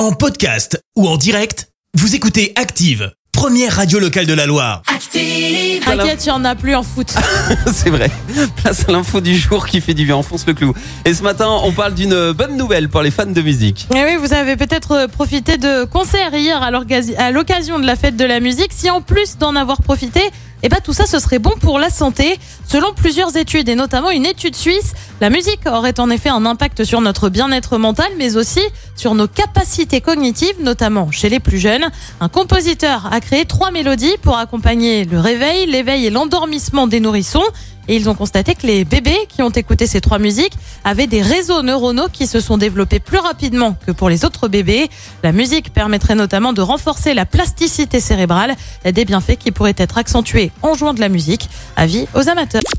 En podcast ou en direct, vous écoutez Active, première radio locale de la Loire. Active. T'inquiète, il y en a plus en foot. C'est vrai. Place à l'info du jour qui fait du bien, enfonce le clou. Et ce matin, on parle d'une bonne nouvelle pour les fans de musique. Et oui, vous avez peut-être profité de concerts hier à l'occasion de la fête de la musique. Si en plus d'en avoir profité, eh ben tout ça, ce serait bon pour la santé. Selon plusieurs études, et notamment une étude suisse, la musique aurait en effet un impact sur notre bien-être mental, mais aussi sur nos capacités cognitives, notamment chez les plus jeunes. Un compositeur a créé trois mélodies pour accompagner le réveil, l'éveil et l'endormissement des nourrissons. Et ils ont constaté que les bébés qui ont écouté ces trois musiques avaient des réseaux neuronaux qui se sont développés plus rapidement que pour les autres bébés. La musique permettrait notamment de renforcer la plasticité cérébrale, des bienfaits qui pourraient être accentués en jouant de la musique. Avis aux amateurs.